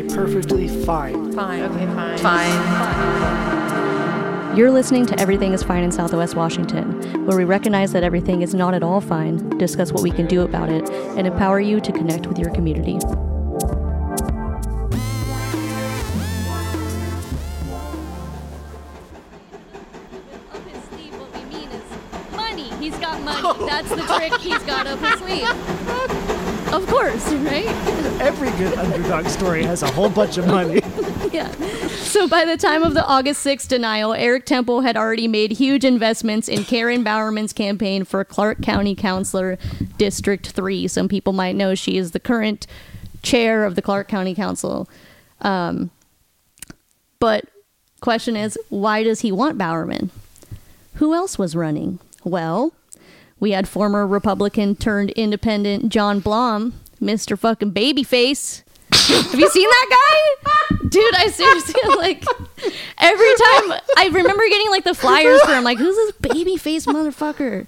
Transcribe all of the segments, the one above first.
a perfectly fine. Fine. Okay, fine. Fine. You're listening to Everything is Fine in Southwest Washington, where we recognize that everything is not at all fine, discuss what we can do about it, and empower you to connect with your community. Up his sleeve, what we mean is money. He's got money. That's the trick he's got up his sleeve. Of course, right? Every good underdog story has a whole bunch of money. Yeah. So by the time of the August 6th denial, Eric Temple had already made huge investments in Karen Bowerman's campaign for Clark County Councilor District 3. Some people might know she is the current chair of the Clark County Council. Um, but question is, why does he want Bowerman? Who else was running? Well, we had former Republican turned independent John Blom, Mr. fucking Babyface. Have you seen that guy? Dude, I seriously like every time I remember getting like the flyers for him, like, who's this babyface motherfucker?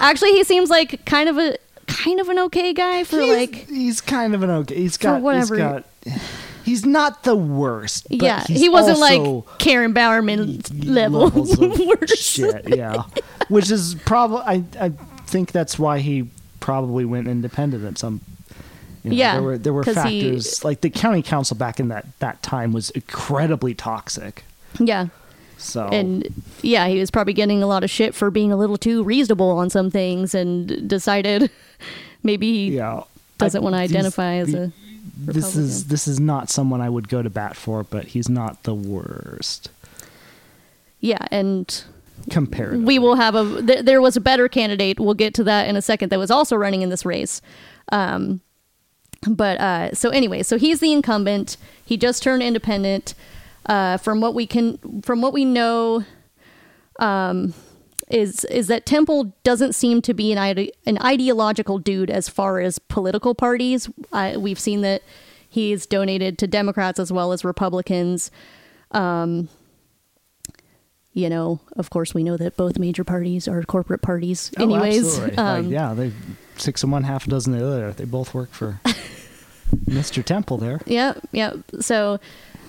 Actually, he seems like kind of a kind of an okay guy for he's, like he's kind of an okay. He's got whatever. He's, got, he's not the worst. but yeah, he wasn't like Karen Bowerman level levels of worse. shit. Yeah, which is probably I I think that's why he probably went independent at some. You know, Yeah, there were there were 'cause he- factors like the county council back in that that time was incredibly toxic. Yeah. So And yeah, he was probably getting a lot of shit for being a little too reasonable on some things and decided maybe he yeah, doesn't I- want to these- identify as a This is this is not someone I would go to bat for, but he's not the worst. Yeah, and comparatively. we will have a th- there was a better candidate. We'll get to that in a second that was also running in this race. Um but uh so anyway so he's the incumbent. He just turned independent. Uh from what we can from what we know um is is that temple doesn't seem to be an ide- an ideological dude as far as political parties uh, we've seen that he's donated to democrats as well as republicans um you know, of course, we know that both major parties are corporate parties, Oh, anyways. Um, like, yeah, they six of one, half a dozen the other. They both work for Mr. Temple there. yeah, yeah. So,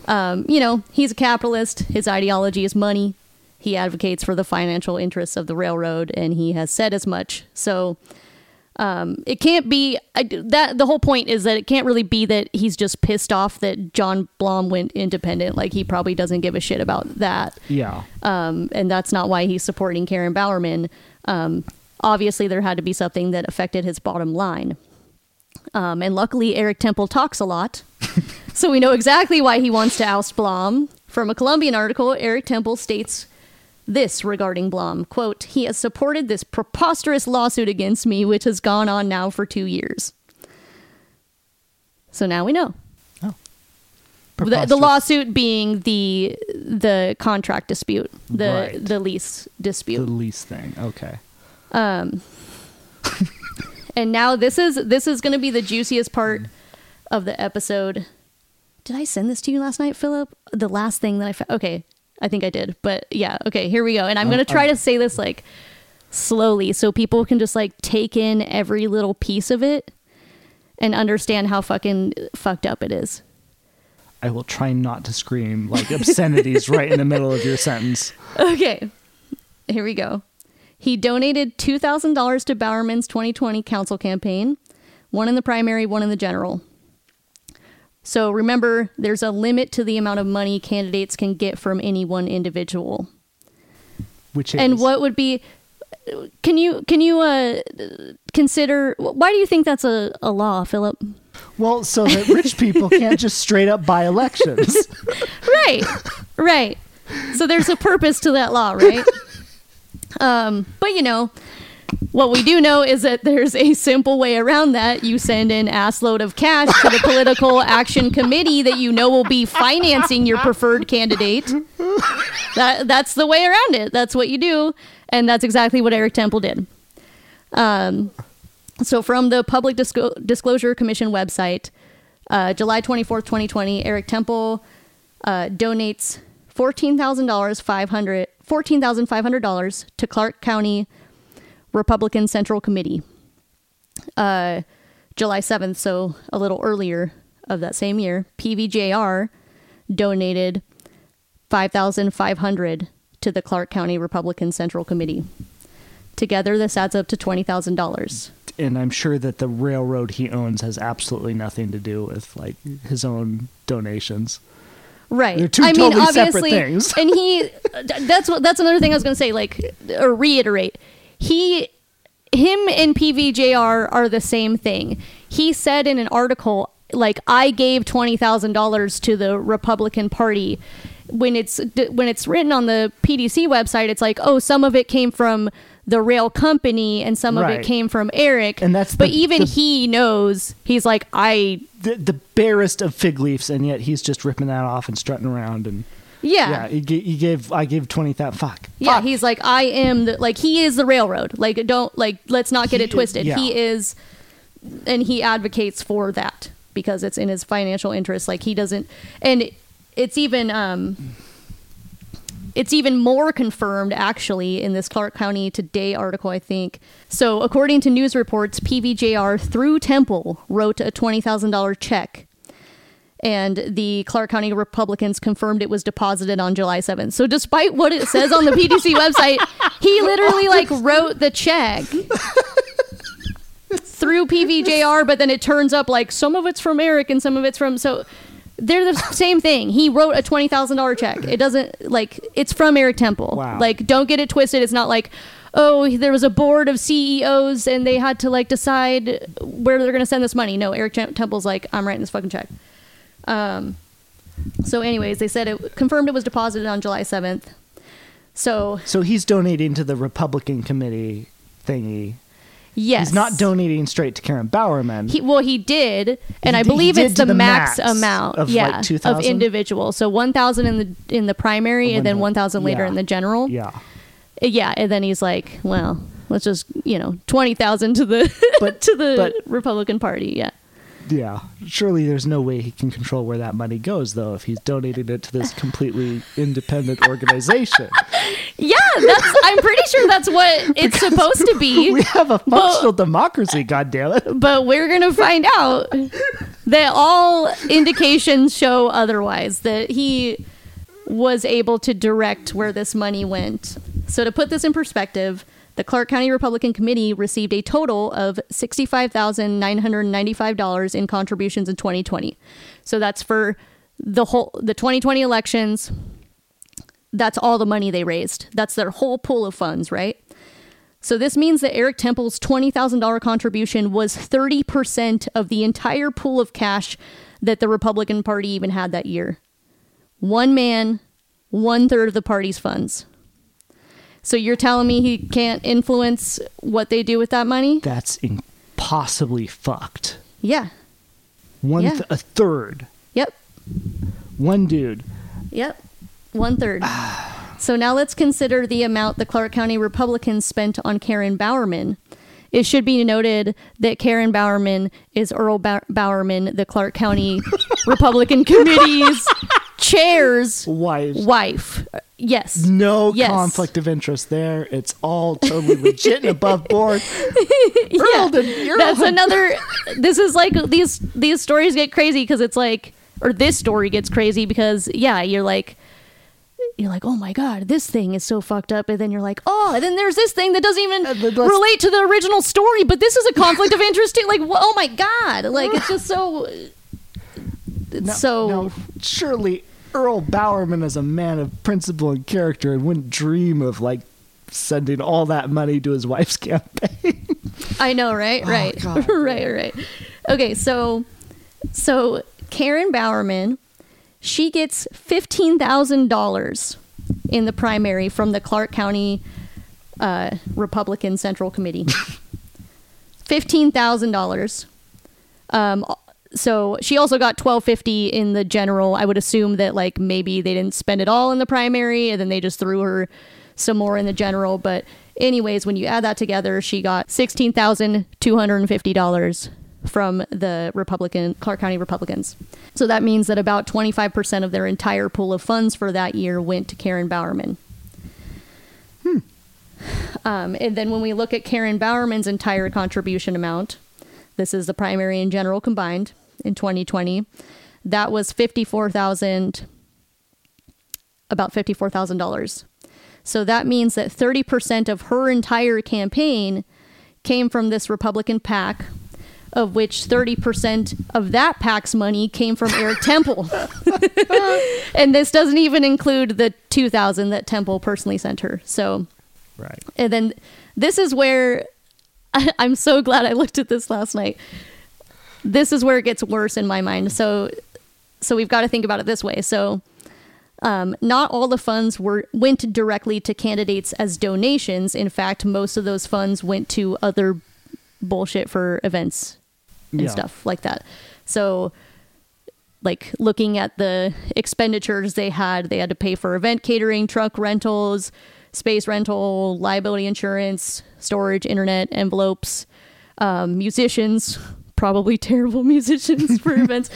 um, you know, he's a capitalist. His ideology is money. He advocates for the financial interests of the railroad, and he has said as much. So, um, it can't be I, that. The whole point is that it can't really be that he's just pissed off that John Blom went independent. Like he probably doesn't give a shit about that. Yeah. um, and that's not why he's supporting Karen Bowerman. Um, obviously, there had to be something that affected his bottom line. Um, and luckily, Eric Temple talks a lot, so we know exactly why he wants to oust Blom. From a Columbian article, Eric Temple states this regarding Blom quote, He has supported this preposterous lawsuit against me, which has gone on now for two years. So now we know. Oh. The, the lawsuit being the the contract dispute, the Right. the lease dispute, The lease thing. Okay. Um. and now this is this is going to be the juiciest part of the episode. Did I send this to you last night, Phillip? The last thing that I found. Okay, I think I did. But yeah, okay, here we go. And I'm going to try to say this like slowly so people can just like take in every little piece of it and understand how fucking fucked up it is. I will try not to scream like obscenities right in the middle of your sentence. Okay, here we go. He donated $2,000 to Bowerman's 2020 council campaign, one in the primary, one in the general. So remember, there's a limit to the amount of money candidates can get from any one individual. Which is And what would be can you can you uh consider why do you think that's a, a law, Phillip? well, so that rich people can't just straight up buy elections. right right so there's a purpose to that law right um but you know what we do know is that there's a simple way around that. You send an assload of cash to the political action committee that you know will be financing your preferred candidate. That that's the way around it. That's what you do. And that's exactly what eric temple did. Um so from the public Disco- disclosure commission website uh, July 24th, 2020, Eric Temple uh, donates $14,000, 500 $14,500 to Clark County Republican Central Committee. Uh, July 7th, so a little earlier, of that same year, PVJR donated 5500 to the Clark County Republican Central Committee. Together this adds up to $20,000. And I'm sure that the railroad he owns has absolutely nothing to do with like his own donations. Right. They're two I mean, totally separate obviously, things. and he that's what that's another thing I was going to say like or reiterate. He him and PVJR are the same thing. He said in an article like I gave $20,000 to the Republican Party when it's when it's written on the PDC website it's like, "Oh, some of it came from the rail company and some of it came from Eric." And that's But the- even the- he knows. He's like, "I The, the barest of fig leaves, and yet he's just ripping that off and strutting around. And yeah. yeah, he, ga- he gave I gave twenty thousand. Fuck. Yeah, Fuck. he's like, I am the like he is the railroad. Like, don't like let's not get He it is- twisted. yeah. He is, and he advocates for that because it's in his financial interest. Like he doesn't, and it's even um, it's even more confirmed actually in this Clark County Today article. I think so. According to news reports, PVJR through Temple wrote a twenty thousand dollar check and the Clark County Republicans confirmed it was deposited on July 7th. So despite what it says on the PDC website, he literally like wrote the check through PVJR, but then it turns up like some of it's from Eric and some of it's from so they're the same thing. He wrote a twenty thousand dollar check. It doesn't like it's from Eric Temple. Wow. Like don't get it twisted. It's not like oh there was a board of CEOs and they had to like decide where they're gonna send this money. No, Eric Temple's like I'm writing this fucking check. Um, so, anyways, they said it confirmed it was deposited on July 7th. So, So he's donating to the Republican committee thingy. yes. He's not donating straight to Karen Bowerman. He, well, he did, and He I believe it's the, the max, max amount, of, like, yeah, of 2,000? individual. So one thousand in the in the primary, and then one thousand later Yeah. in the general. yeah. yeah, and then he's like, well, let's just you know twenty thousand to the But- to the but- Republican Party. Yeah, Yeah. Surely there's no way he can control where that money goes, though, if he's donating it to this completely independent organization. yeah. That's I'm pretty sure that's what it's supposed to be. we have a functional democracy, goddammit. but we're gonna find out that all indications show otherwise that he was able to direct where this money went so to put this in perspective the clark county republican committee received a total of $65995 in contributions in 2020 so that's for the whole the 2020 elections that's all the money they raised that's their whole pool of funds right so this means that Eric Temple's $20,000 contribution was 30% of the entire pool of cash that the Republican Party even had that year. One man, one third of the party's funds. So you're telling me he can't influence what they do with that money? That's impossibly fucked. Yeah. One, Yeah. th- a third. Yep. One dude. Yep. One third. so now let's consider the amount the Clark County Republicans spent on Karen Bowerman. It should be noted that Karen Bowerman is Earl Bow- Bowerman, the Clark County Republican Committee's chair's Wife. wife. Yes. No Yes. conflict of interest there. It's all totally legit and above board. Did- That's another. This is like these these stories get crazy because it's like, or this story gets crazy because yeah, you're like, you're like, oh my god, this thing is so fucked up, and then you're like, oh, and then there's this thing that doesn't even uh, relate to the original story, but this is a conflict of interest too. Like, oh my god, like it's just so. It's No, so no, surely Earl Bowerman is a man of principle and character and wouldn't dream of like sending all that money to his wife's campaign. I know, right? right. Oh, God. right, right. Okay, so so Karen Bowerman, she gets fifteen thousand dollars in the primary from the Clark County uh, Republican Central Committee. fifteen thousand dollars. Um, so she also got twelve fifty in the general. I would assume that like maybe they didn't spend it all in the primary, and then they just threw her some more in the general. But anyways, when you add that together, she got sixteen thousand two hundred and fifty dollars from the Republican Clark County Republicans. So that means that about twenty five percent of their entire pool of funds for that year went to Karen Bowerman. Um, and then when we look at Karen Bowerman's entire contribution amount, this is the primary and general combined. In 2020. That was 54,000 about $54,000. So that means that 30% of her entire campaign came from this Republican PAC, of which 30% of that PAC's money came from Eric Temple. and this doesn't even include the 2000 that Temple personally sent her. So Right. and then this is where I, I'm so glad I looked at this last night. This is where it gets worse in my mind. So, so we've got to think about it this way. So, um, not all the funds were went directly to candidates as donations. In fact, most of those funds went to other bullshit for events and Yeah. stuff like that. So, like looking at the expenditures they had, they had to pay for event catering, truck rentals, space rental, liability insurance, storage, internet, envelopes, um, musicians, probably terrible musicians for events,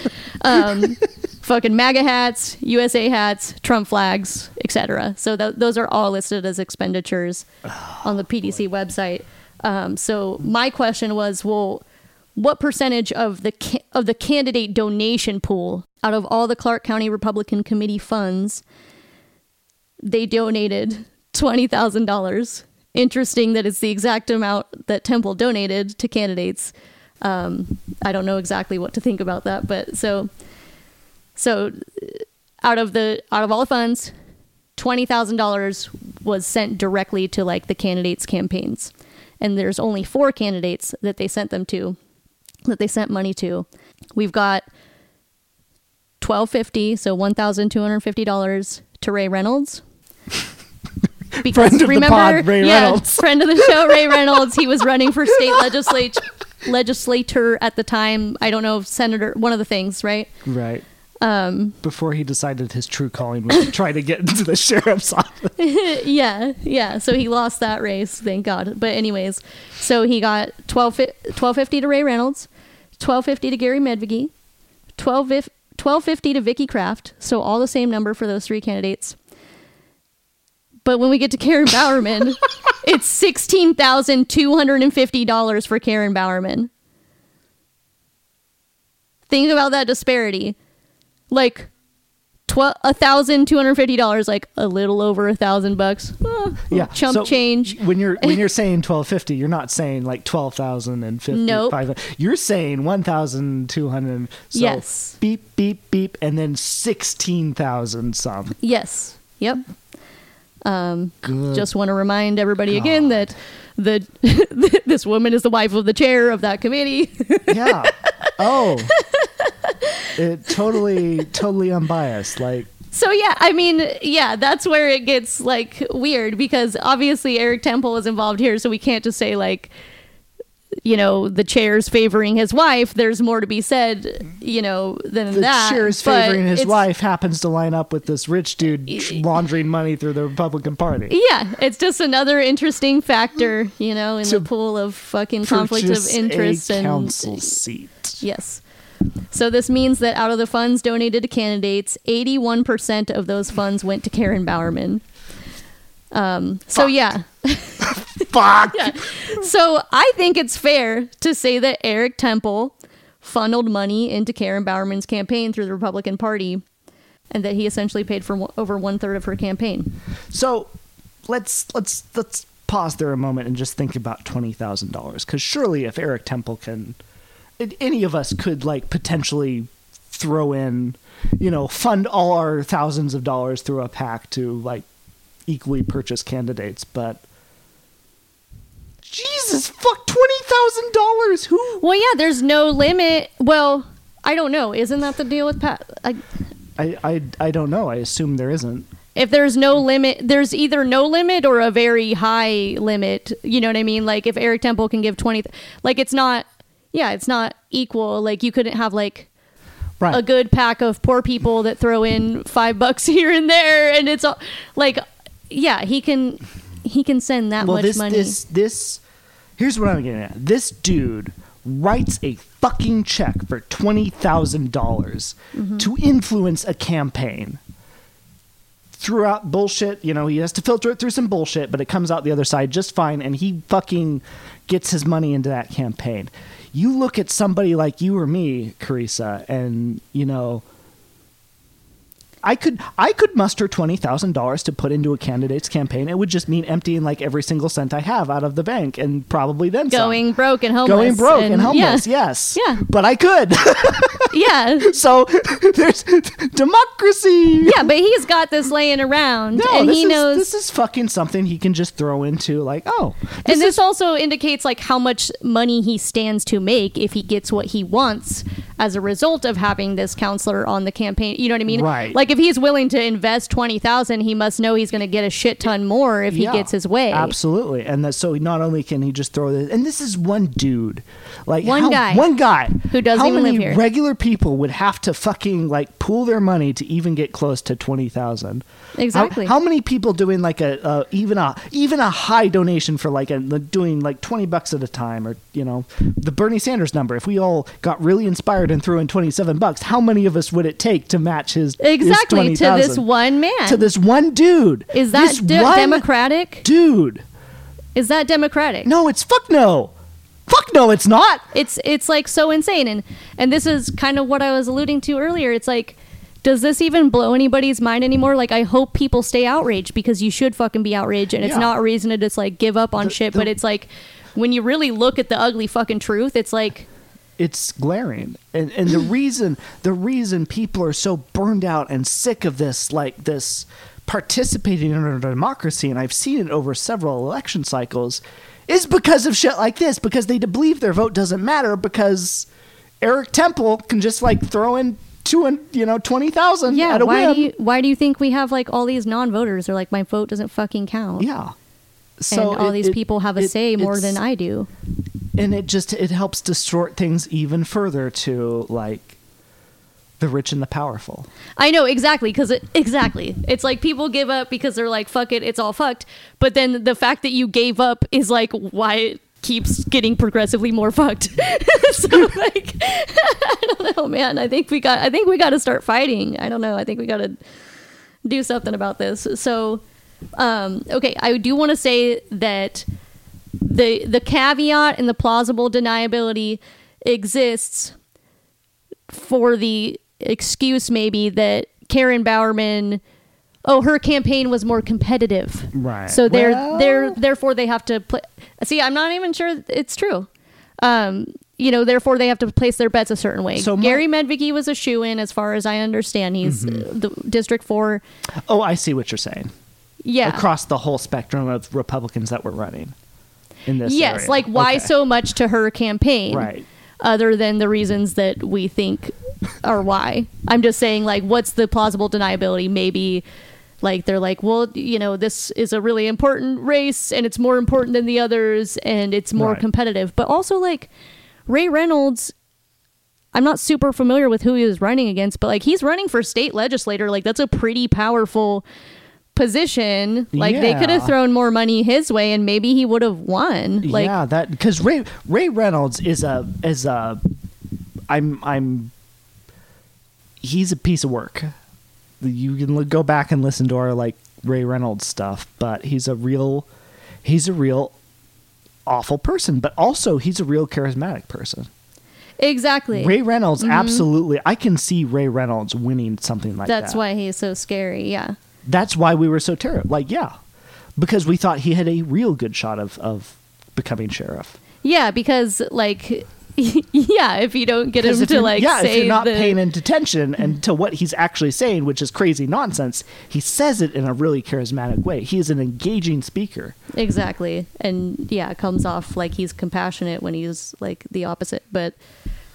um, fucking MAGA hats, USA hats, Trump flags, etc. So th- those are all listed as expenditures on the PDC website. Um, so my question was, well, what percentage of the ca- of the candidate donation pool out of all the Clark County Republican Committee funds they donated twenty thousand dollars. Interesting that it's the exact amount that Temple donated to candidates. Um, I don't know exactly what to think about that, but so so uh, out of the out of all the funds, twenty thousand dollars was sent directly to like the candidates' campaigns, and there's only four candidates that they sent them to, that they sent money to. We've got twelve fifty, so one thousand two hundred fifty dollars to Ray Reynolds. Because Friend of the pod, Ray yeah, Reynolds. friend of the show, Ray Reynolds. He was running for state legislature legislator at the time. I don't know, senator, one of the things, right? Right. Um, Before he decided his true calling was to try to get into the sheriff's office. yeah, yeah. So he lost that race, thank God. But anyways, so he got 12 1250 to Ray Reynolds, 1250 to Gary Medvigy, 12 1250 to Vicki Kraft. So all the same number for those three candidates. But when we get to Karen Bowerman, it's $16,250 for Karen Bowerman. Think about that disparity. Like twelve a thousand two hundred fifty dollars, like a little over a thousand bucks. Yeah. chump so change. When you're when you're saying twelve fifty, you're not saying like twelve thousand and fifty. Nope. You're saying one thousand two hundred. So Yes. Beep beep beep, and then sixteen thousand some. Yes. Yep. Um, just want to remind everybody again that the this woman is the wife of the chair of that committee. yeah. Oh. It totally totally unbiased. Like So yeah, I mean, yeah, that's where it gets like weird because obviously Eric Temple is involved here, so we can't just say like you know the chair's favoring his wife. There's more to be said, you know, than the that. chair's favoring his wife happens to line up with this rich dude laundering money through the Republican Party. Yeah, it's just another interesting factor, you know, in the pool of fucking conflict of interest and council seat. Yes. So this means that out of the funds donated to candidates, 81% of those funds went to Karen Bowerman. Um, so yeah. Fuck. So I think it's fair to say that Eric Temple funneled money into Karen Bowerman's campaign through the Republican Party and that he essentially paid for over one third of her campaign. So let's let's let's pause there a moment and just think about twenty thousand dollars. Because surely, if Eric Temple can, any of us could like potentially throw in, you know, fund all our thousands of dollars through a PAC to like equally purchase candidates, but. Jesus, fuck twenty thousand dollars. Who? Well, yeah, there's no limit. Well, I don't know. Isn't that the deal with PAC? I, I, I I don't know. I assume there isn't. if there's no limit, there's either no limit or a very high limit. You know what I mean? Like if Eric Temple can give 20, like it's not, yeah, it's not equal. Like you couldn't have like Right. a good PAC of poor people that throw in five bucks here and there. And it's all like, yeah, he can, he can send that well, much this money. this this here's what I'm getting at. This dude writes a fucking check for twenty dollars Mm-hmm. to influence a campaign. threw out bullshit. You know, he has to filter it through some bullshit, but it comes out the other side just fine, and he fucking gets his money into that campaign. You look at somebody like you or me, Karissa, and you know. I could I could muster twenty thousand dollars to put into a candidate's campaign. It would just mean emptying like every single cent I have out of the bank, and probably then some. Going broke and homeless. going broke and, and- homeless. Yeah. Yes, Yeah. but I could. Yeah. so there's democracy. Yeah, but he's got this laying around, No, and he is, knows. this is fucking something he can just throw into like, oh, and this also indicates like how much money he stands to make if he gets what he wants as a result of having this councilor on the campaign. You know what I mean? Right. Like if he's willing to invest twenty thousand, he must know he's going to get a shit ton more if Yeah, he gets his way. Absolutely, and that, so not only can he just throw this, and this is one dude, like One how- guy. one guy Who doesn't how even many live here. regular people would have to fucking like pool their money to even get close to twenty thousand? Exactly. How, how many people doing like a uh, even a even a high donation for like a doing like twenty bucks at a time, or you know the Bernie Sanders number? If we all got really inspired and threw in twenty seven bucks, how many of us would it take to match his his Exactly to this one man. to this one dude? is that de- democratic? dude? Is that democratic? No, it's fuck no. Fuck no, it's not. it's it's like so insane and and this is kind of what i was alluding to earlier it's like does this even blow anybody's mind anymore like i hope people stay outraged because you should fucking be outraged and it's Yeah. not a reason to just like give up on The- shit the- but it's like when you really look at the ugly fucking truth it's like It's glaring. And and the reason the reason people are so burned out and sick of this like this participating in our democracy and I've seen it over several election cycles is because of shit like this because they believe their vote doesn't matter because Eric Temple can just like throw in two and you know 20,000 yeah at a why whim. do you why do you think we have like all these non-voters they're like my vote doesn't fucking count yeah. And all it- these it- people have a it- say more than i do. And it just it helps distort things even further to like the rich and the powerful. I know exactly because it, exactly. It's like people give up because they're like fuck it it's all fucked. But then the fact that you gave up is like why it keeps getting progressively more fucked. So like I don't know man. I think we got I think we got to start fighting. I don't know. I think we got to do something about this. So um okay I do want to say that the the caveat and the plausible deniability exists for the excuse maybe that Karen Bowerman oh her campaign was more competitive. Right. So they're Well- they're therefore they have to play See, I'm not even sure it's true. Um you know, therefore they have to place their bets a certain way. So my- Gary Medvigy was a shoe in, as far as I understand. He's Mm-hmm. uh, the District Four. Oh, I see what you're saying. Yeah, Across the whole spectrum of Republicans that were running in this. yes. area. Like, why Okay. so much to her campaign? Right. other than the reasons that we think are why. I'm just saying, like, what's the plausible deniability? Maybe, like, they're like, well, you know, this is a really important race and it's more important than the others and it's more Right. competitive. But also, like, Ray Reynolds, I'm not super familiar with who he was running against, but, like, he's running for state legislator. Like, that's a pretty powerful position. Like, they could have thrown more money his way and maybe he would have won. Like, yeah, that because Ray Ray Reynolds is a is a I'm I'm he's a piece of work. You can l- go back and listen to our like Ray Reynolds stuff, but he's a real he's a real awful person, but also he's a real charismatic person. exactly. Ray Reynolds, mm-hmm. absolutely. I can see Ray Reynolds winning something like that. That's why he's so scary. Yeah. That's why we were so terrified. Like, yeah, because we thought he had a real good shot of of becoming sheriff. Yeah, because like yeah, if you don't get him to like yeah, say if you're not the, paying attention and to what he's actually saying, which is crazy nonsense, he says it in a really charismatic way. He is an engaging speaker. exactly, and yeah, it comes off like he's compassionate when he's like the opposite. But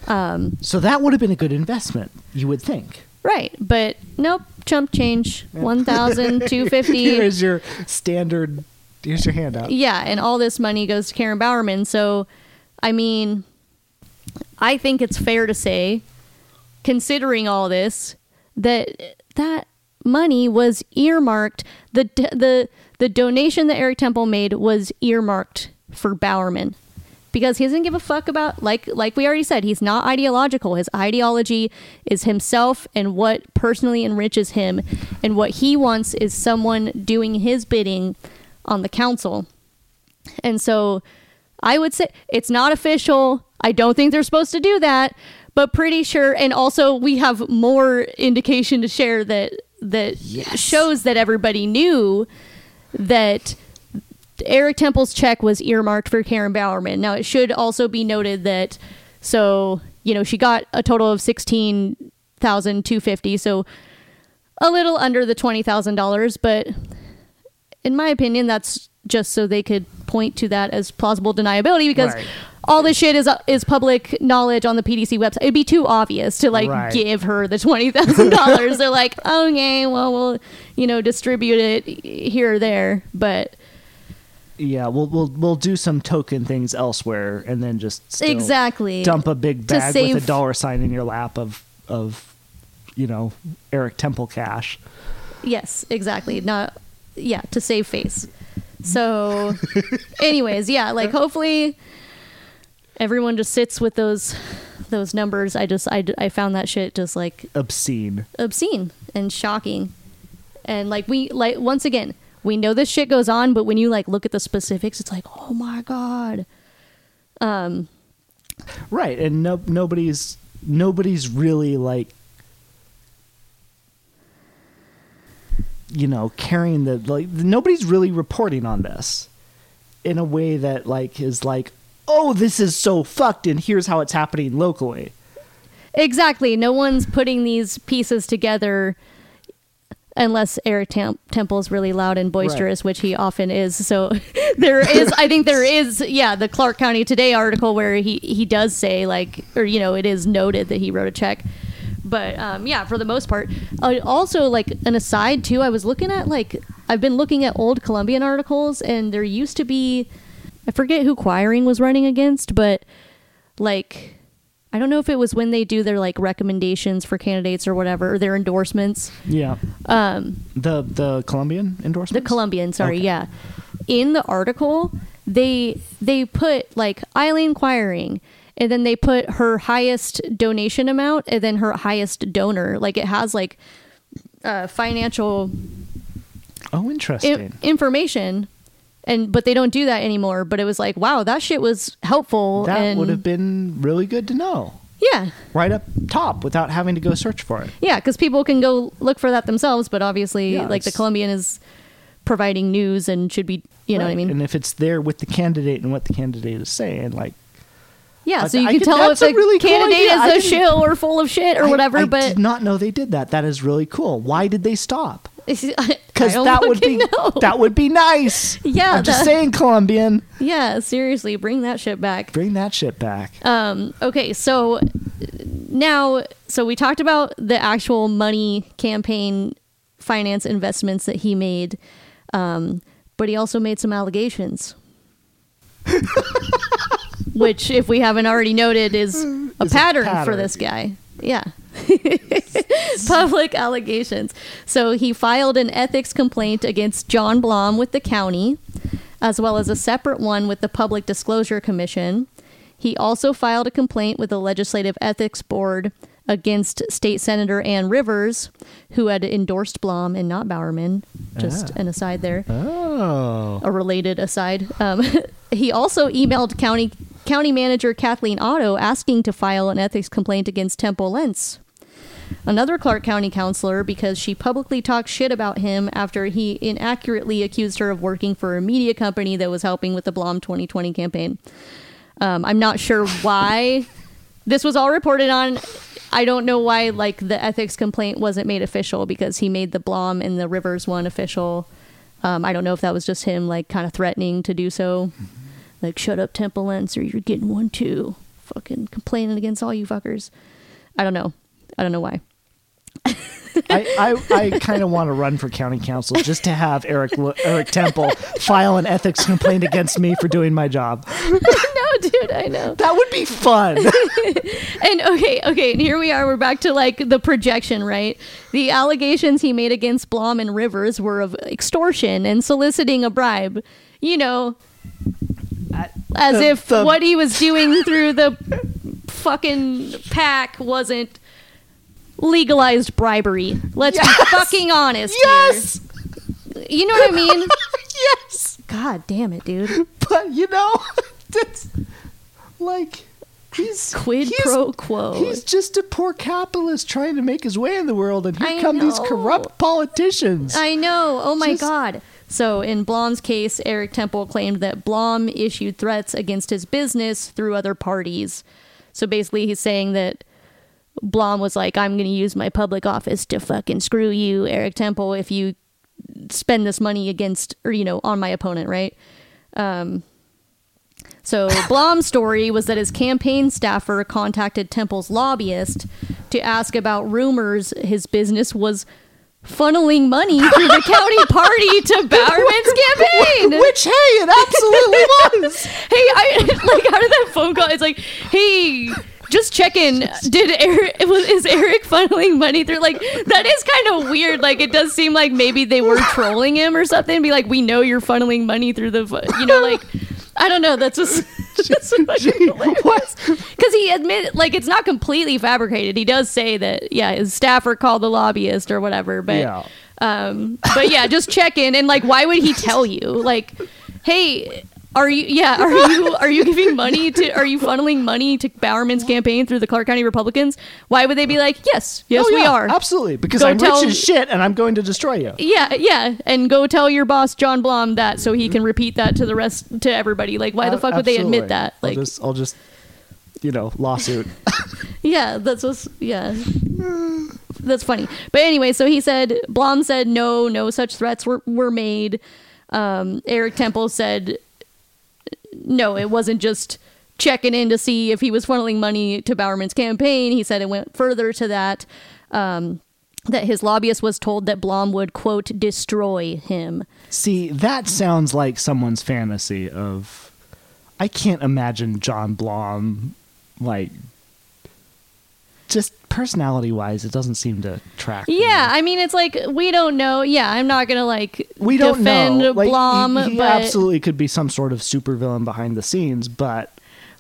um, So that would have been a good investment, you would think. Right, but nope, chump change one thousand two fifty. Here's your standard. Here's your handout. Yeah, and all this money goes to Karen Bowerman. So, I mean, I think it's fair to say, considering all this, that that money was earmarked. the the The donation that Eric Temple made was earmarked for Bowerman, because he doesn't give a fuck about like like we already said he's not ideological. His ideology is himself and what personally enriches him. And what he wants is someone doing his bidding on the council. And so i would say it's not official. I don't think they're supposed to do that but pretty sure and also we have more indication to share that that Yes. shows that everybody knew that Eric Temple's check was earmarked for Karen Bowerman. Now, it should also be noted that, so, you know, she got a total of sixteen thousand two fifty, so a little under the $20,000, but in my opinion, that's just so they could point to that as plausible deniability because Right. all this shit is is public knowledge on the PDC website. It'd be too obvious to like Right. give her the twenty thousand dollars. They're like, okay, well, we'll you know distribute it here or there, but Yeah, we'll we'll we'll do some token things elsewhere, and then just exactly dump a big bag with a dollar sign in your lap of of you know Eric Temple cash. Yes, exactly. Not yeah, to save face. So anyways, yeah, like hopefully everyone just sits with those those numbers. I just I, I found that shit just like Obscene. obscene and shocking. And like we like once again, we know this shit goes on, but when you like look at the specifics, it's like, "Oh my god." Um Right, and no nobody's nobody's really like you know carrying the like nobody's really reporting on this in a way that like is like oh this is so fucked and here's how it's happening locally. Exactly. No one's putting these pieces together unless Eric Tem- Temple is really loud and boisterous, which he often is. So there is, I think there is, yeah, the Clark County Today article where he, he does say, like, or, you know, it is noted that he wrote a check. But um, yeah, for the most part. Uh, also, like, an aside, too, I was looking at, like, I've been looking at old Columbian articles, and there used to be, I forget who Quiring was running against, but like I don't know if it was when they do their like recommendations for candidates or whatever, or their endorsements. Yeah. Um, The the Columbian endorsement. the. Columbian, sorry, Okay. yeah. In the article, they they put like Eileen Quiring, and then they put her highest donation amount, and then her highest donor. Like it has like uh, financial oh, i- interesting. information. And but they don't do that anymore. But it was like, wow, that shit was helpful. that and would have been really good to know yeah, right up top without having to go search for it. Yeah, because people can go look for that themselves, but obviously, Yeah, like the Columbian is providing news and should be, you know what I mean? And if it's there with the candidate and what the candidate is saying, like yeah, so you I can could- tell if the really candidate. I is a shill or full of shit or I- whatever. I, but did not know they did that. That is really cool. Why did they stop? because that would be that would be nice. Yeah, I'm just that- saying, Columbian, yeah, seriously, bring that shit back. bring that shit back. Um, okay, so now, so we talked about the actual money campaign finance investments that he made, um, but he also made some allegations. Which, if we haven't already noted, is a, Is a pattern, for this guy. Yeah. Public allegations. So he filed an ethics complaint against John Blom with the county, as well as a separate one with the Public Disclosure Commission. He also filed a complaint with the Legislative Ethics Board against State Senator Ann Rivers, who had endorsed Blom and not Bowerman. Just Ah. an aside there Oh, a related aside. Um, he also emailed county county manager Kathleen Otto asking to file an ethics complaint against Temple Lentz, another Clark County councilor, because she publicly talked shit about him after he inaccurately accused her of working for a media company that was helping with the Blom 2020 campaign. Um, I'm not sure why this was all reported on. I don't know why like the ethics complaint wasn't made official because he made the Blom and the Rivers one official. Um, I don't know if that was just him like kind of threatening to do so. Like, shut up, Temple Lentz, or you're getting one too. Fucking complaining against all you fuckers. I don't know. I don't know why. I, I, I kind of want to run for county council just to have Eric Eric Temple file an ethics complaint against me for doing my job. no, dude, I know. That would be fun. And okay, okay, and here we are. We're back to like the projection, right? The allegations he made against Blom and Rivers were of extortion and soliciting a bribe. You know, uh, as The- if the- what he was doing through the fucking PAC wasn't legalized bribery. Let's be fucking honest Yes. here. You know what I mean? yes. God damn it, dude. But you know, that's like he's Quid he's- pro quo. He's just a poor capitalist trying to make his way in the world, and here I come these corrupt politicians. I know. Oh my Just- god. So in Blom's case, Eric Temple claimed that Blom issued threats against his business through other parties. So basically, he's saying that Blom was like, "I'm going to use my public office to fucking screw you, Eric Temple, if you spend this money against or you know on my opponent, right?" Um, so Blom's story was that his campaign staffer contacted Temple's lobbyist to ask about rumors his business was funneling money through the county party to Bowerman's campaign. Which, hey, it absolutely was. hey, I like how did that phone call? It's like, hey, just checking. Did Eric was is Eric funneling money through? Like that is kind of weird. Like it does seem like maybe they were trolling him or something. Be like, we know you're funneling money through the, you know, like I don't know. That's just. That's Gee, what? Because he admitted, like, it's not completely fabricated. He does say that, yeah, his staffer called the lobbyist or whatever. But, Yeah. um, but yeah, just check in and like, why would he tell you? Like, hey, are you? Yeah, are you? Are you giving money to? Are you funneling money to Bowerman's campaign through the Clark County Republicans? Why would they be like, yes, yes, Oh, we are. absolutely because Go I'm tell- rich as shit, and I'm going to destroy you. Yeah, yeah, and go tell your boss John Blom that so he can repeat that to the rest to everybody. Like, why the A- fuck would they admit that? Like, I'll just, I'll just, you know, lawsuit. Yeah, that's what's yeah. That's funny. But anyway, so he said Blom said no, no such threats were, were made. Um, Eric Temple said no, it wasn't just checking in to see if he was funneling money to Bowerman's campaign. He said it went further to that. Um, that his lobbyist was told that Blom would quote destroy him. See, that sounds like someone's fantasy of. I can't imagine John Blom, like, just personality wise, it doesn't seem to track. Yeah, I mean it's like we don't know. Yeah, I'm not gonna like we don't defend know. Like, Blom, he, he but absolutely could be some sort of supervillain behind the scenes, but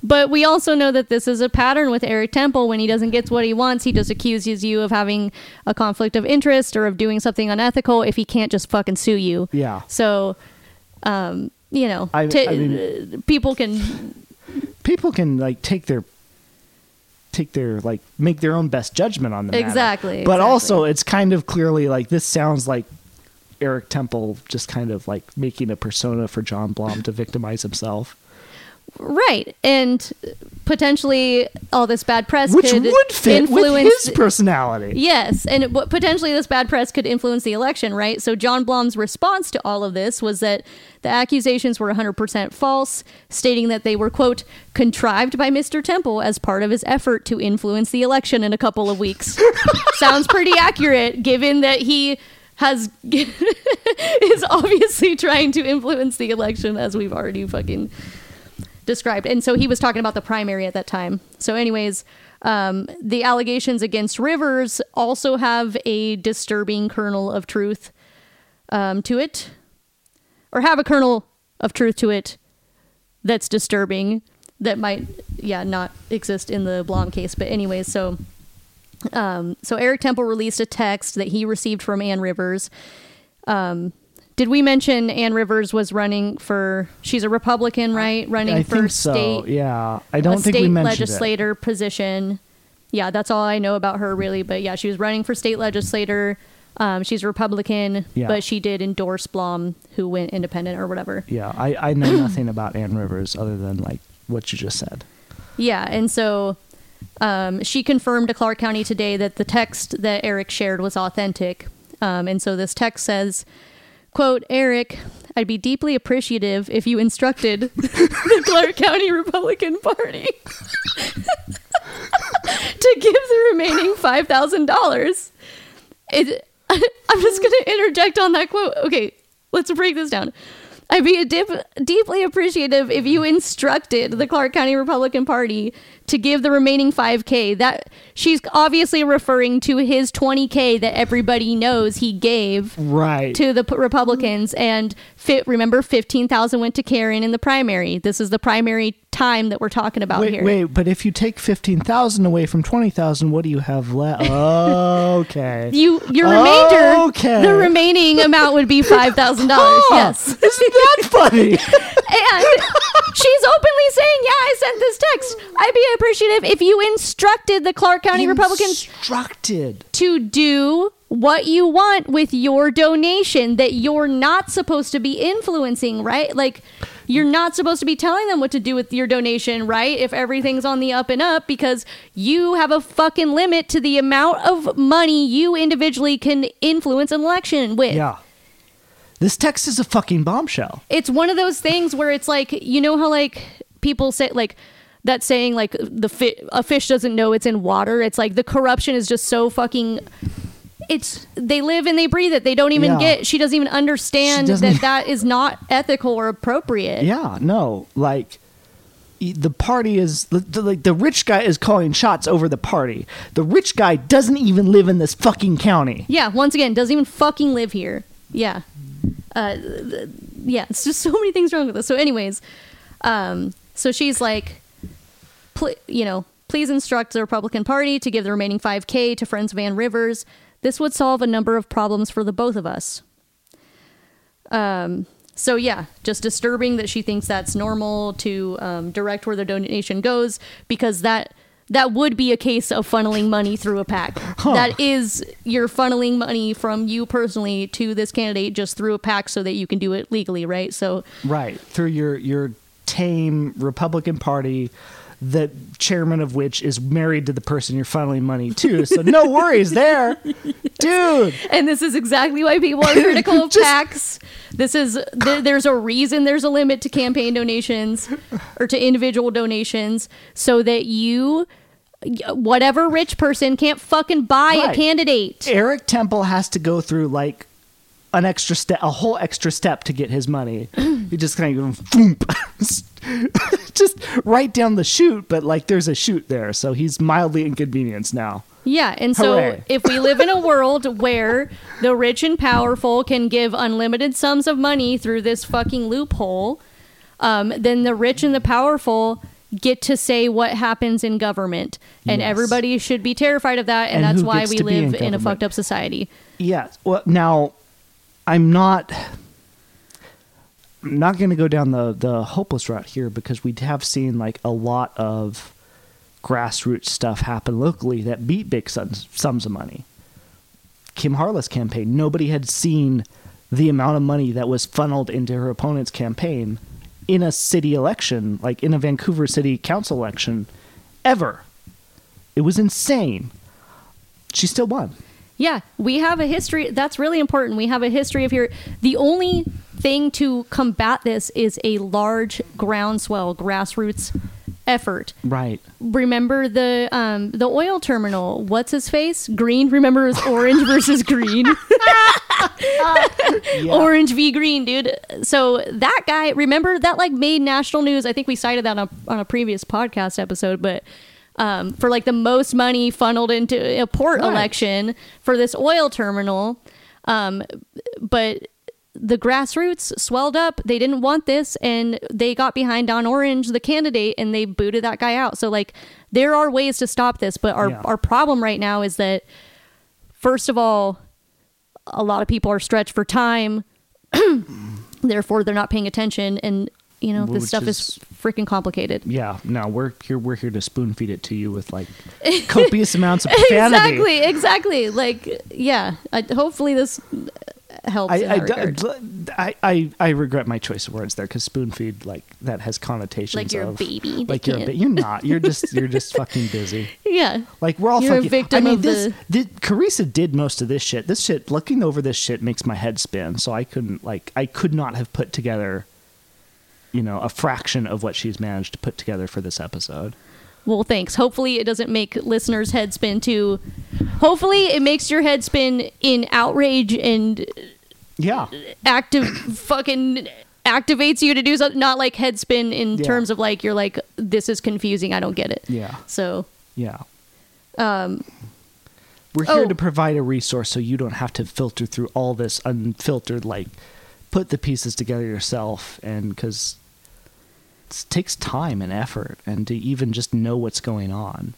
But we also know that this is a pattern with Eric Temple. When he doesn't get what he wants, he just accuses you of having a conflict of interest or of doing something unethical if he can't just fucking sue you. yeah. So, um, you know, I- mean- uh, people can. People can like take their take their like make their own best judgment on the matter. Exactly, But exactly. also it's kind of clearly like this sounds like Eric Temple just kind of like making a persona for John Blom to victimize himself. Right. And potentially all this bad press Which could would fit influence. with his personality. Yes, and it, potentially this bad press could influence the election, right? So John Blom's response to all of this was that the accusations were 100% false, stating that they were quote contrived by Mr. Temple as part of his effort to influence the election in a couple of weeks. Sounds pretty accurate given that he has is obviously trying to influence the election as we've already fucking described. And so he was talking about the primary at that time. So, anyways, um, the allegations against Rivers also have a disturbing kernel of truth um, to it, or have a kernel of truth to it that's disturbing that might, yeah, not exist in the Blom case. But, anyways, so. Um, so Eric Temple released a text that he received from Ann Rivers. Um, did we mention Ann Rivers was running for? She's a Republican, right? Running I for think so. state Yeah, I don't a think state we mentioned it. legislator position. Yeah, that's all I know about her really. But yeah, she was running for state legislator. Um, she's a Republican, Yeah. but she did endorse Blom, who went independent or whatever. Yeah, I, I know nothing about Ann Rivers other than like what you just said. Yeah, and so um, she confirmed to Clark County today that the text that Eric shared was authentic. Um, and so this text says, "quote Eric, I'd be deeply appreciative if you instructed the Clark County Republican Party to give the remaining five thousand dollars." I'm just going to interject on that quote. Okay, let's break this down. I'd be dip, deeply appreciative if you instructed the Clark County Republican Party to give the remaining 5K. That she's obviously referring to his 20K that everybody knows he gave Right. to the Republicans, and fit. Remember, 15,000 went to Karen in the primary. This is the primary time that we're talking about wait, here. wait, but if you take 15,000 away from 20,000, what do you have left? okay. You your remainder, Okay. the remaining amount would be five thousand dollars. Oh, Yes. Isn't that funny? and she's openly saying, "Yeah, I sent this text. I'd be appreciative if you instructed the Clark County Republicans Instructed. to do what you want with your donation that you're not supposed to be influencing, right? Like you're not supposed to be telling them what to do with your donation, right? If everything's on the up and up because you have a fucking limit to the amount of money you individually can influence an election with. Yeah. This text is a fucking bombshell. it's one of those things where it's like you know how like people say like that saying like the fi- a fish doesn't know it's in water it's like the corruption is just so fucking it's they live and they breathe it they don't even Yeah. get she doesn't even understand doesn't that that is not ethical or appropriate Yeah, no, like the party is the- the- like the rich guy is calling shots over the party. The rich guy doesn't even live in this fucking county. yeah once again doesn't even fucking live here yeah uh th- yeah it's just so many things wrong with this so anyways um so she's like pl- you know please instruct the republican party to give the remaining 5k to friends of Ann Rivers. This would solve a number of problems for the both of us. Um so yeah just disturbing that she thinks that's normal to um, direct where the donation goes because that that would be a case of funneling money through a PAC. That is you're funneling money from you personally to this candidate just through a PAC so that you can do it legally right? So Right through your your tame Republican Party, the chairman of which is married to the person you're funneling money to. So no worries there, dude. and this is exactly why people are critical of PACs. This is there, there's a reason there's a limit to campaign donations or to individual donations so that you whatever rich person can't fucking buy a candidate. Eric Temple has to go through like an extra step, a whole extra step to get his money. he just kind of just right down the chute, but like there's a chute there, so he's mildly inconvenienced now. Yeah, and so Hooray. if we live in a world where the rich and powerful can give unlimited sums of money through this fucking loophole, um, then the rich and the powerful get to say what happens in government, and Yes. everybody should be terrified of that, and, And that's why we be in live in, a fucked up society. Yeah. Well, now I'm not. I'm not going to go down the the hopeless route here because we have seen like a lot of grassroots stuff happen locally that beat big sums, sums of money. Kim Harless campaign, nobody had seen the amount of money that was funneled into her opponent's campaign in a city election, like in a Vancouver City Council election, ever. It was insane. She still won. Yeah, we have a history. That's really important. We have a history of here. The only thing to combat this is a large groundswell grassroots effort. Right. remember the um the oil terminal what's his face green remember it was orange versus green orange v green dude so that guy remember that like made national news i think we cited that on a, on a previous podcast episode but um, for like the most money funneled into a port Right. election for this oil terminal um, but the grassroots swelled up. They didn't want this, and they got behind Don Orange, the candidate, and they booted that guy out. So, like, there are ways to stop this, but our Yeah. our problem right now is that, first of all, a lot of people are stretched for time, therefore they're not paying attention, and you know this stuff is, is- freaking complicated. Yeah, no, we're here. We're here to spoon feed it to you with like copious amounts of profanity. exactly, exactly. Like, yeah. I, hopefully, this uh, helps. I, I. I, I, regret my choice of words there because spoon feed like that has connotations Like you're a of baby Like you're a can't- bit. You're not. You're just you're just fucking busy. yeah. Like we're all You're a fucking. victim I mean, of this, the- Karissa did most of this shit. This shit, looking over this shit, makes my head spin. So I couldn't like I could not have put together, you know, a fraction of what she's managed to put together for this episode. Well, thanks. Hopefully, it doesn't make listeners' head spin too. Hopefully, it makes your head spin in outrage and Yeah, active fucking activates you to do something, not like head spin in Yeah. terms of like you're like this is confusing, I don't get it. Yeah. So Yeah. um We're here Oh. to provide a resource so you don't have to filter through all this unfiltered, like, put the pieces together yourself. And because it takes time and effort and to even just know what's going on.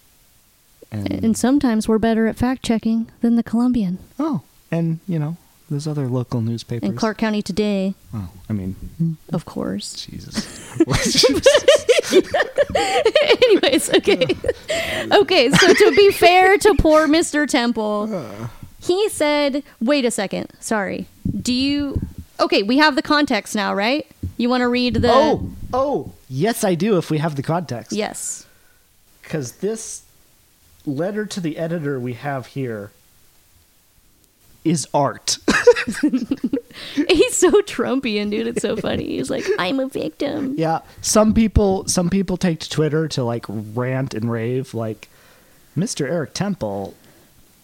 And, and sometimes we're better at fact checking than the Columbian oh, and, you know, there's other local newspapers. and Clark County Today, Oh, I mean, mm, of course. Jesus. Anyways, okay. okay, so to be fair to poor Mr. Temple, he said, wait a second. Sorry. Do you. Okay, we have the context now, right? You want to read the. oh, oh, yes, I do if we have the context. Yes. because this letter to the editor we have here is art. He's so Trumpian, dude. It's so funny. He's like, I'm a victim. yeah, some people some people take to Twitter to like rant and rave like Mr. Eric Temple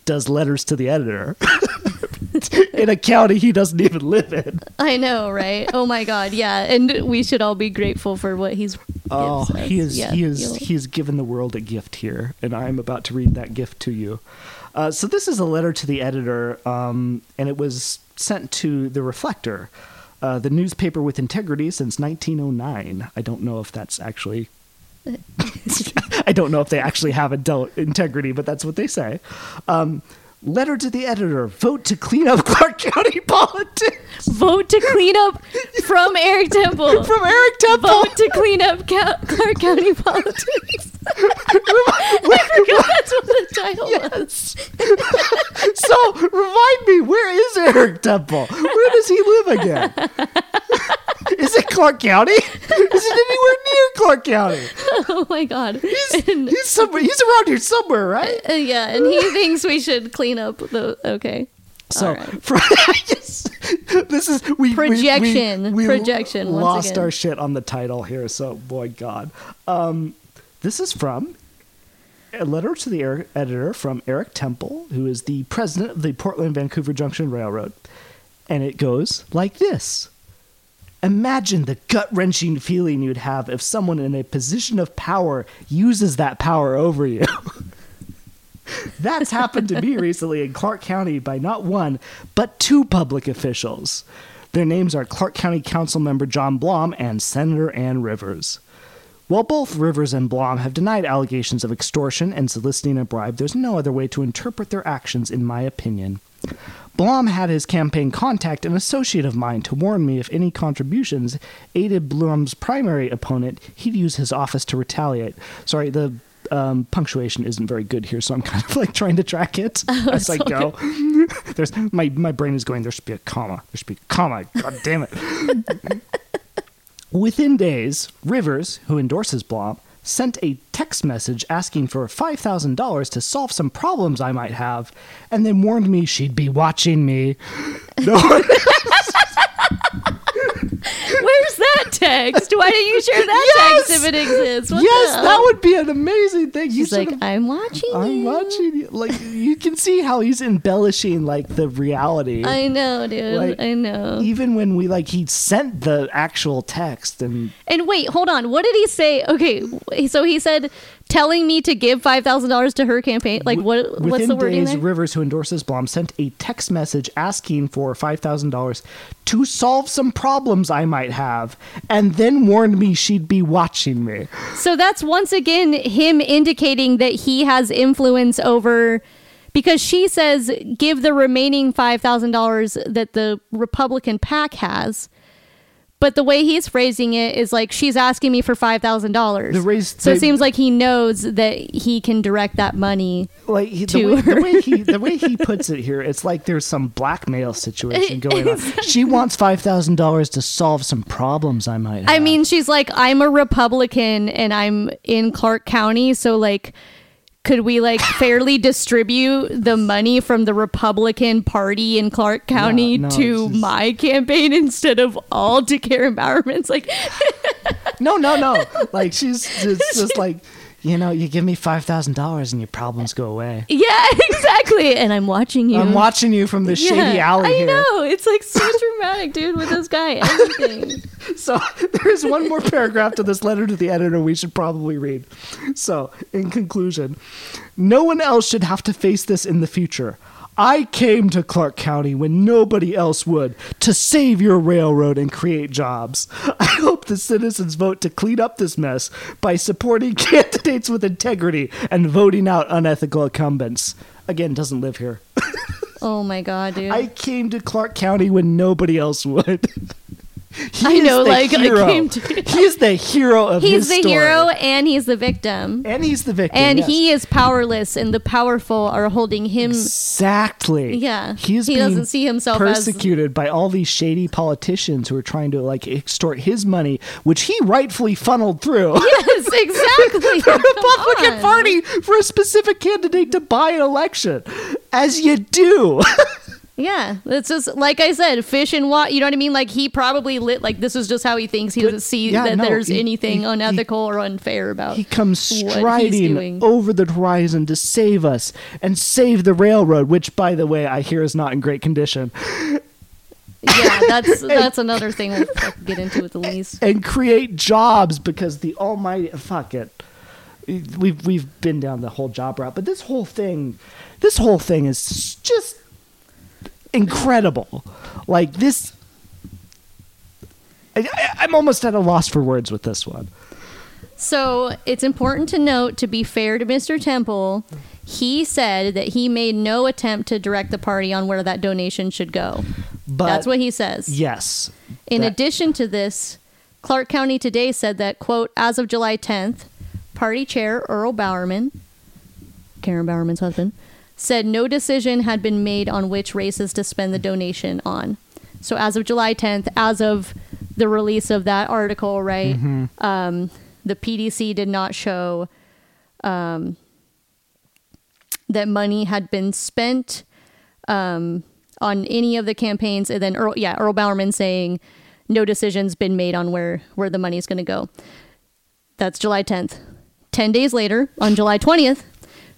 does letters to the editor in a county he doesn't even live in. I know, right? Oh my God, yeah. And we should all be grateful for what he's. Oh, he is Yeah, he is he has given the world a gift here, and I'm about to read that gift to you. Uh, so this is a letter to the editor, um, and it was sent to the Reflector, uh, the newspaper with integrity since 1909. I don't know if that's actually. I don't know if they actually have adult integrity, but that's what they say. Um, letter to the editor: Vote to clean up Clark County politics. Vote to clean up from Eric Temple. From Eric Temple. Vote to clean up Ca- Clark County politics. I forgot that's what the title was. So remind me, where is Eric Temple? Where does he live again? is it Clark County? Is it anywhere near Clark County? Oh my god. He's, And- he's somewhere. He's around here somewhere, right? uh, yeah, and he thinks we should clean up the. Okay. So right. yes, this is we we- Projection. We, we Projection, once lost our shit on the title here. So boy, God, um, this is from a letter to the er- editor from Eric Temple, who is the president of the Portland Vancouver Junction Railroad, and it goes like this. Imagine the gut wrenching feeling you'd have if someone in a position of power uses that power over you. That's happened to me recently in Clark County by not one, but two public officials. Their names are Clark County Council member John Blom and Senator Ann Rivers. While both Rivers and Blom have denied allegations of extortion and soliciting a bribe, there's no other way to interpret their actions, in my opinion. Blom had his campaign contact an associate of mine to warn me if any contributions aided Blom's primary opponent, he'd use his office to retaliate. Sorry, the um, punctuation isn't very good here, so I'm kind of like trying to track it as I go. There's my my brain is going. There should be a comma. There should be a comma. God damn it. Within days, Rivers, who endorses Blom, sent a text message asking for $5,000 to solve some problems I might have, and then warned me she'd be watching me. No, Where's that text? Why didn't you share that Yes! text if it exists? What yes, that would be an amazing thing. You He's like, should've- I'm watching. I'm you." watching you. Like, you can see how he's embellishing, like, the reality. I know, dude. Like, I know. Even when we, like, he sent the actual text and And wait, hold on. What did he say? Okay, so he said telling me to give five thousand dollars to her campaign. Like what? Within What's the wording days, there? Rivers, who endorses Blom, sent a text message asking for five thousand dollars to solve some problems I might have, and then warned me she'd be watching me. So that's once again him indicating that he has influence over. Because she says give the remaining five thousand dollars that the Republican PAC has, but the way he's phrasing it is like she's asking me for five thousand dollars. So it seems like he knows that he can direct that money. Like he, the, To way, the way he the way he puts it here, it's like there's some blackmail situation going on. She wants five thousand dollars to solve some problems I might. Have. I mean, she's like, I'm a Republican and I'm in Clark County, so like, could we like fairly distribute the money from the Republican Party in Clark County no, to just- my campaign instead of all to Karen Bowerman's? Like, no, no, no. Like she's just, just like you know, you give me five thousand dollars and your problems go away. Yeah, exactly. And I'm watching you. I'm watching you from the shady alley I here. know. It's like so dramatic, dude, with this guy. Everything. So there is one more paragraph to this letter to the editor we should probably read. So, in conclusion, no one else should have to face this in the future. I came to Clark County when nobody else would to save your railroad and create jobs. I hope the citizens vote to clean up this mess by supporting candidates with integrity and voting out unethical incumbents. Again, doesn't live here. Oh my god, dude. I came to Clark County when nobody else would. He I know, like, I came to- he is the hero of he's the story. hero and he's the victim. and he's the victim. And yes. he is powerless, and the powerful are holding him. exactly. Yeah. he He doesn't see himself as- persecuted by all these shady politicians who are trying to like extort his money, which he rightfully funneled through. Yes, exactly. the Come Republican on. Party for a specific candidate to buy an election, as you do. Yeah, it's just like I said, fish and water. You know what I mean? Like he probably lit. Like this is just how he thinks. He doesn't see yeah, that no, there's he- anything he- unethical or unfair about. He comes striding over the horizon to save us and save the railroad, which, by the way, I hear is not in great condition, yeah, that's that's another thing we'll get into with the lease. and create jobs because the almighty fuck it. We've we've been down the whole job route, but this whole thing, this whole thing is just incredible. Like this, I, I'm almost at a loss for words with this one. So it's important to note, to be fair to Mr. Temple, he said that he made no attempt to direct the party on where that donation should go. But That's what he says. Yes. In that- addition to this, Clark County Today said that, quote, as of July 10th, party chair Earl Bowerman, Karen Bowerman's husband, said no decision had been made on which races to spend the donation on. So as of July 10th, as of the release of that article, right, um, the PDC did not show um, that money had been spent um, on any of the campaigns. And then, Earl, yeah, Earl Bowerman saying no decisions been made on where where the money is going to go. That's July 10th. Ten days later, on July 20th,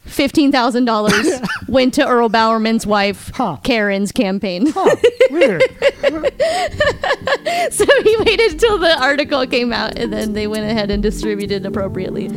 fifteen thousand dollars went to Earl Bowerman's wife Huh. Karen's campaign. Huh, weird. so he waited until the article came out, and then they went ahead and distributed appropriately.